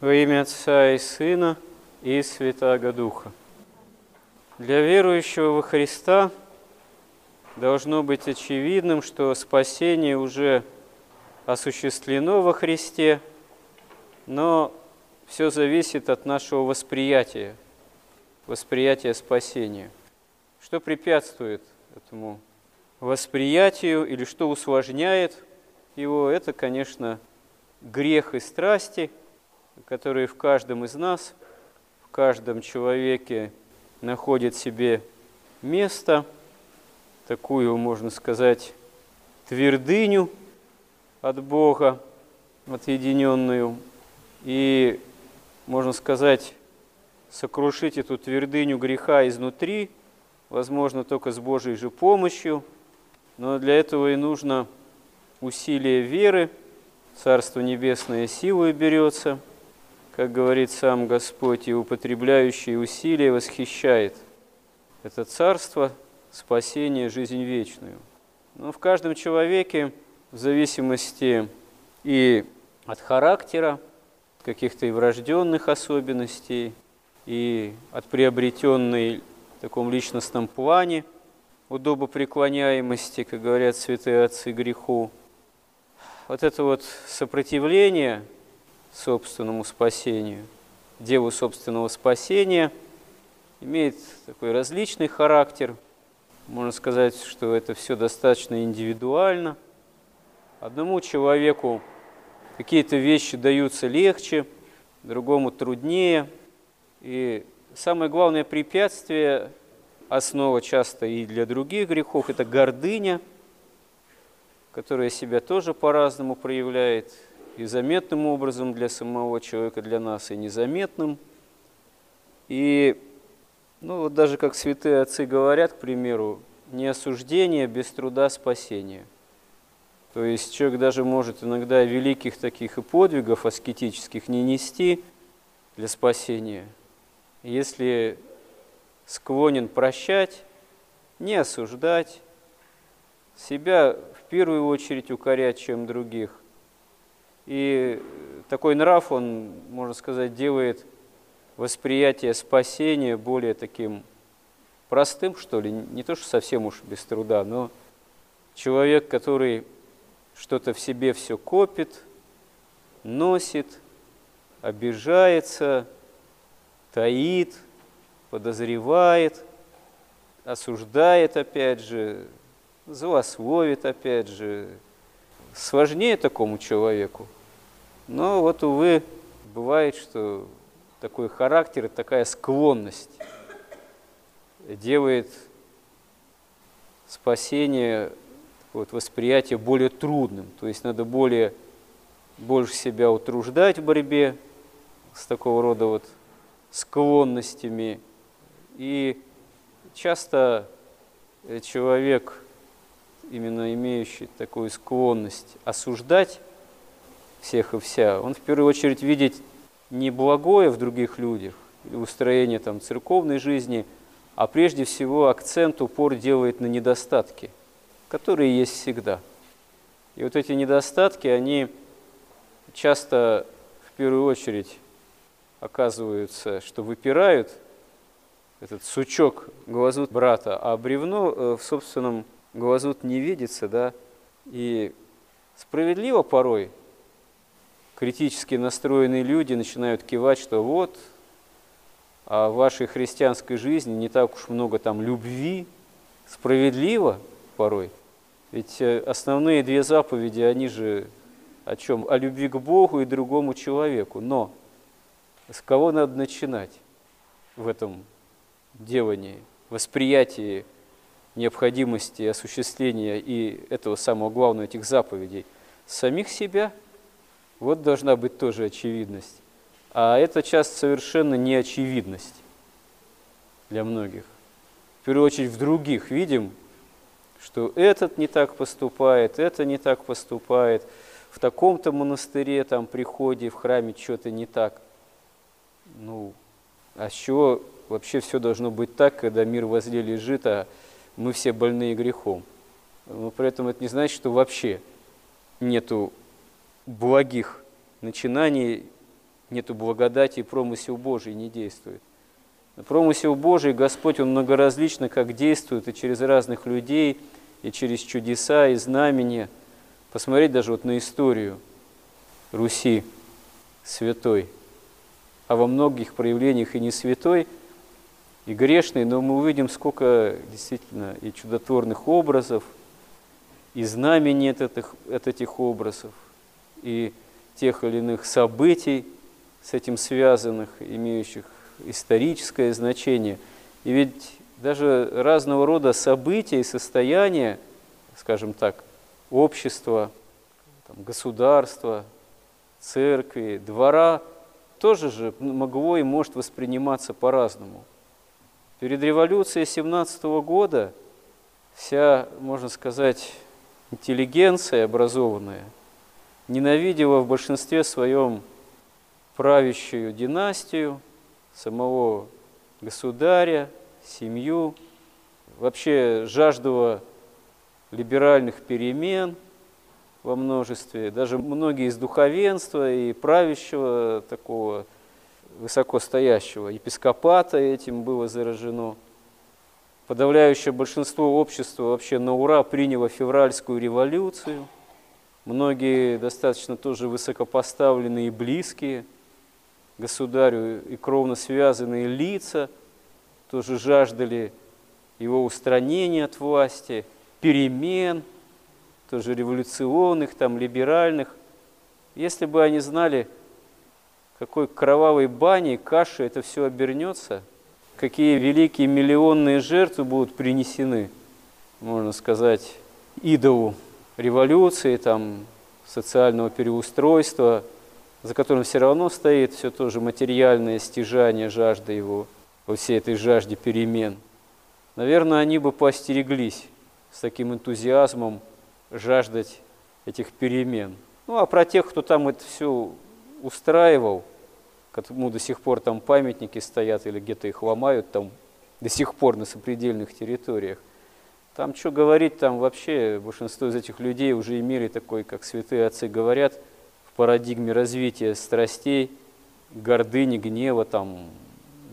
Во имя Отца и Сына и Святаго Духа. Для верующего во Христа должно быть очевидным, что спасение уже осуществлено во Христе, но все зависит от нашего восприятия, восприятия спасения. Что препятствует этому восприятию или что усложняет его, это, конечно, грех и страсти – которые в каждом из нас, в каждом человеке находят себе место, такую, можно сказать, твердыню от Бога, отъединенную, и, можно сказать, сокрушить эту твердыню греха изнутри, возможно, только с Божьей же помощью, но для этого и нужно усилие веры, Царство Небесное силой берется – как говорит сам Господь, и употребляющий усилия восхищает это царство, спасение, жизнь вечную. Но в каждом человеке, в зависимости и от характера, каких-то и врожденных особенностей, и от приобретенной в таком личностном плане удобопреклоняемости, как говорят святые отцы, греху. Вот это вот сопротивление – собственному спасению, делу собственного спасения, имеет такой различный характер. Можно сказать, что это все достаточно индивидуально. Одному человеку какие-то вещи даются легче, другому труднее. И самое главное препятствие, основа часто и для других грехов, это гордыня, которая себя тоже по-разному проявляет – и заметным образом для самого человека, для нас, и незаметным. И ну, вот даже как святые отцы говорят, к примеру, не осуждение без труда спасения. То есть человек даже может иногда великих таких и подвигов аскетических не нести для спасения, если склонен прощать, не осуждать, себя в первую очередь укорять, чем других – и такой нрав, он, можно сказать, делает восприятие спасения более таким простым, что ли, не то, что совсем уж без труда, но человек, который что-то в себе все копит, носит, обижается, таит, подозревает, осуждает опять же, злословит опять же. Сложнее такому человеку – но вот, увы, бывает, что такой характер, такая склонность делает спасение, вот, восприятие более трудным. То есть надо более, больше себя утруждать в борьбе с такого рода вот склонностями. И часто человек, именно имеющий такую склонность осуждать, всех и вся, он в первую очередь видит не благое в других людях, устроение там, церковной жизни, а прежде всего акцент, упор делает на недостатки, которые есть всегда. И вот эти недостатки, они часто в первую очередь оказываются, что выпирают этот сучок глазут брата, а бревно э, в собственном глазут не видится, да, и справедливо порой критически настроенные люди начинают кивать, что вот, а в вашей христианской жизни не так уж много там любви, справедливо порой. Ведь э, основные две заповеди, они же о чем? О любви к Богу и другому человеку. Но с кого надо начинать в этом делании, восприятии необходимости осуществления и этого самого главного, этих заповедей? С самих себя – вот должна быть тоже очевидность. А это часто совершенно не очевидность для многих. В первую очередь в других видим, что этот не так поступает, это не так поступает, в таком-то монастыре, там, приходе, в храме что-то не так. Ну, а с чего вообще все должно быть так, когда мир возле лежит, а мы все больные грехом? Но при этом это не значит, что вообще нету благих начинаний нету благодати и промысел Божий не действует. Промысел Божий Господь, Он многоразлично как действует и через разных людей, и через чудеса, и знамения. Посмотреть даже вот на историю Руси святой, а во многих проявлениях и не святой, и грешный, но мы увидим, сколько действительно и чудотворных образов, и знамений от этих, от этих образов, и тех или иных событий с этим связанных, имеющих историческое значение. И ведь даже разного рода события и состояния, скажем так, общества, там, государства, церкви, двора, тоже же могло и может восприниматься по-разному. Перед революцией 17 года вся, можно сказать, интеллигенция образованная ненавидела в большинстве своем правящую династию, самого государя, семью, вообще жаждала либеральных перемен во множестве. Даже многие из духовенства и правящего такого высокостоящего епископата этим было заражено. Подавляющее большинство общества вообще на ура приняло февральскую революцию. Многие достаточно тоже высокопоставленные и близкие – государю и кровно связанные лица тоже жаждали его устранения от власти, перемен, тоже революционных, там, либеральных. Если бы они знали, какой кровавой баней, кашей это все обернется, какие великие миллионные жертвы будут принесены, можно сказать, идолу революции, там, социального переустройства – за которым все равно стоит все то же материальное стяжание, жажда его, во всей этой жажде перемен. Наверное, они бы поостереглись с таким энтузиазмом жаждать этих перемен. Ну, а про тех, кто там это все устраивал, кому до сих пор там памятники стоят или где-то их ломают там до сих пор на сопредельных территориях, там что говорить, там вообще большинство из этих людей уже имели такой, как святые отцы говорят – парадигме развития страстей, гордыни, гнева, там,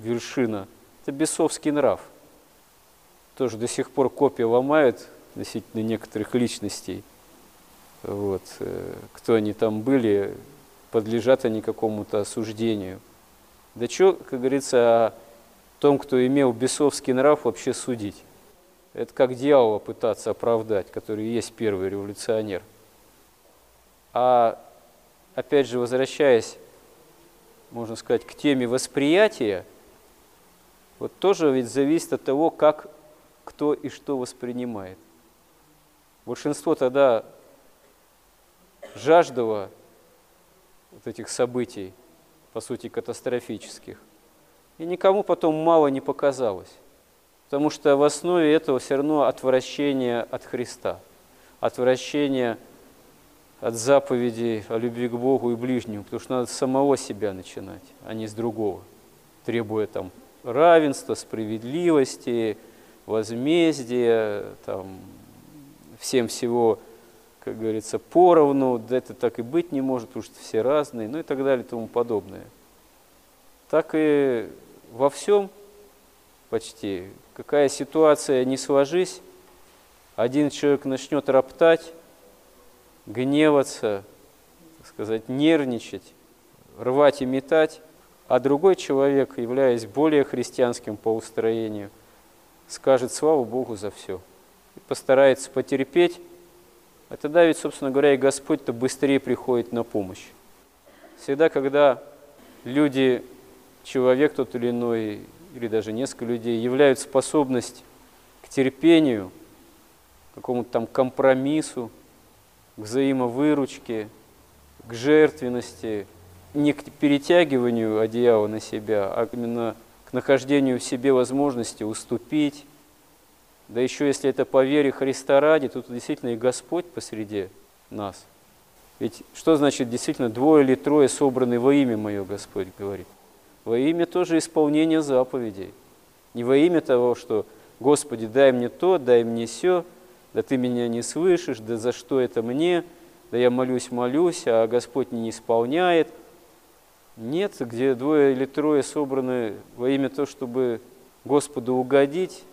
вершина. Это бесовский нрав. Тоже до сих пор копия ломают относительно некоторых личностей. Вот. Э, кто они там были, подлежат они какому-то осуждению. Да что, как говорится, о том, кто имел бесовский нрав, вообще судить? Это как дьявола пытаться оправдать, который есть первый революционер. А опять же, возвращаясь, можно сказать, к теме восприятия, вот тоже ведь зависит от того, как кто и что воспринимает. Большинство тогда жаждало вот этих событий, по сути, катастрофических, и никому потом мало не показалось. Потому что в основе этого все равно отвращение от Христа, отвращение от заповедей о любви к Богу и ближнему, потому что надо с самого себя начинать, а не с другого, требуя там равенства, справедливости, возмездия, там, всем всего, как говорится, поровну, да это так и быть не может, потому что все разные, ну и так далее и тому подобное. Так и во всем почти, какая ситуация не сложись, один человек начнет роптать, гневаться, так сказать, нервничать, рвать и метать, а другой человек, являясь более христианским по устроению, скажет славу Богу за все и постарается потерпеть, а тогда ведь, собственно говоря, и Господь-то быстрее приходит на помощь. Всегда, когда люди, человек тот или иной, или даже несколько людей, являют способность к терпению, к какому-то там компромиссу, к взаимовыручке, к жертвенности, не к перетягиванию одеяла на себя, а именно к нахождению в себе возможности уступить. Да еще если это по вере Христа ради, то действительно и Господь посреди нас. Ведь что значит действительно двое или трое собраны во имя Мое, Господь говорит? Во имя тоже исполнения заповедей. Не во имя того, что Господи, дай мне то, дай мне все, да ты меня не слышишь, да за что это мне, да я молюсь, молюсь, а Господь не исполняет. Нет, где двое или трое собраны во имя того, чтобы Господу угодить,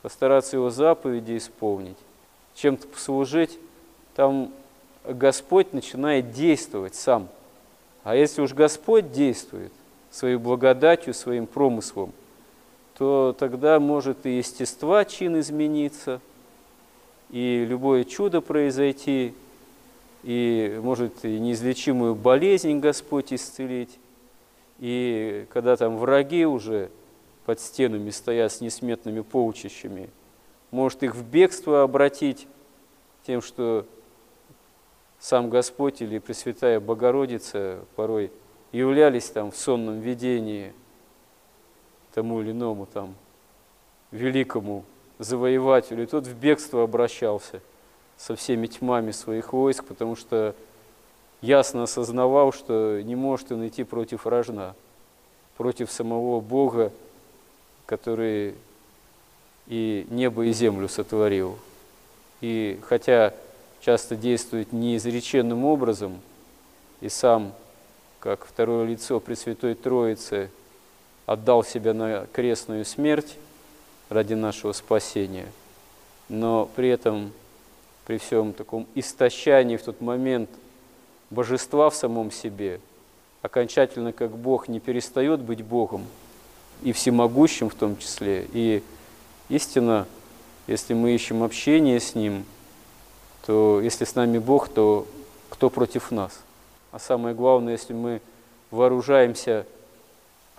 постараться Его заповеди исполнить, чем-то послужить, там Господь начинает действовать сам. А если уж Господь действует своей благодатью, своим промыслом, то тогда может и естества чин измениться, и любое чудо произойти, и может и неизлечимую болезнь Господь исцелить, и когда там враги уже под стенами стоят с несметными полчищами, может их в бегство обратить тем, что сам Господь или Пресвятая Богородица порой являлись там в сонном видении тому или иному там великому завоевателю, и тот в бегство обращался со всеми тьмами своих войск, потому что ясно осознавал, что не может он идти против рожна, против самого Бога, который и небо, и землю сотворил. И хотя часто действует неизреченным образом, и сам, как второе лицо Пресвятой Троицы, отдал себя на крестную смерть ради нашего спасения, но при этом, при всем таком истощании в тот момент божества в самом себе, окончательно как Бог не перестает быть Богом, и всемогущим в том числе. И истина, если мы ищем общение с Ним, то если с нами Бог, то кто против нас? А самое главное, если мы вооружаемся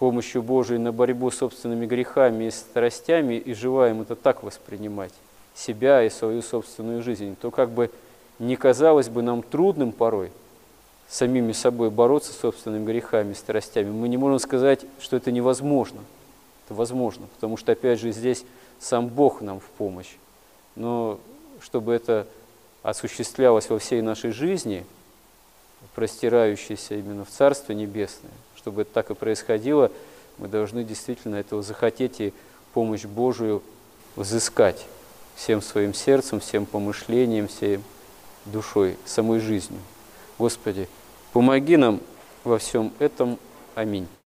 помощью Божией на борьбу с собственными грехами и страстями и желаем это так воспринимать, себя и свою собственную жизнь, то как бы не казалось бы нам трудным порой самими собой бороться с собственными грехами и страстями, мы не можем сказать, что это невозможно. Это возможно, потому что, опять же, здесь сам Бог нам в помощь. Но чтобы это осуществлялось во всей нашей жизни, простирающейся именно в Царство Небесное, чтобы это так и происходило, мы должны действительно этого захотеть и помощь Божию взыскать всем своим сердцем, всем помышлением, всей душой, самой жизнью. Господи, помоги нам во всем этом. Аминь.